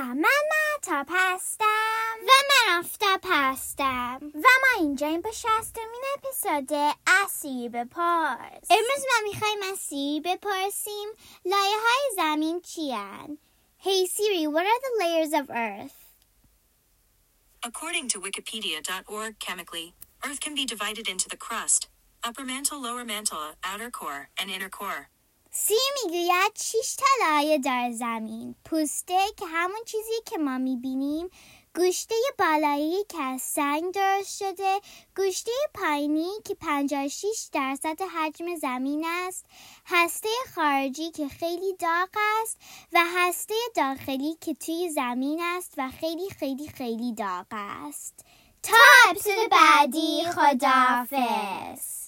سلام من محتاب هستم و من آفتاب هستم و ما اینجا این با شستمین اپیزود اسیری بپرس امروز ما میخوایم از سیری بپرسیم لایه های زمین چی هن؟ Hey Siri, what are the layers of Earth? According to Wikipedia.org, chemically, Earth can be divided into the crust, upper mantle, lower mantle, outer core, and inner core. سی می‌گوید شیش تا لایه در زمین. پوسته که همون چیزی که ما می‌بینیم. گوشته بالایی که از سنگ درست شده. گوشته پایینی که 56 درصد حجم زمین است. هسته خارجی که خیلی داغ است و هسته داخلی که توی زمین است و خیلی خیلی خیلی داغ است. تا اپیزود بعدی خداحافظ.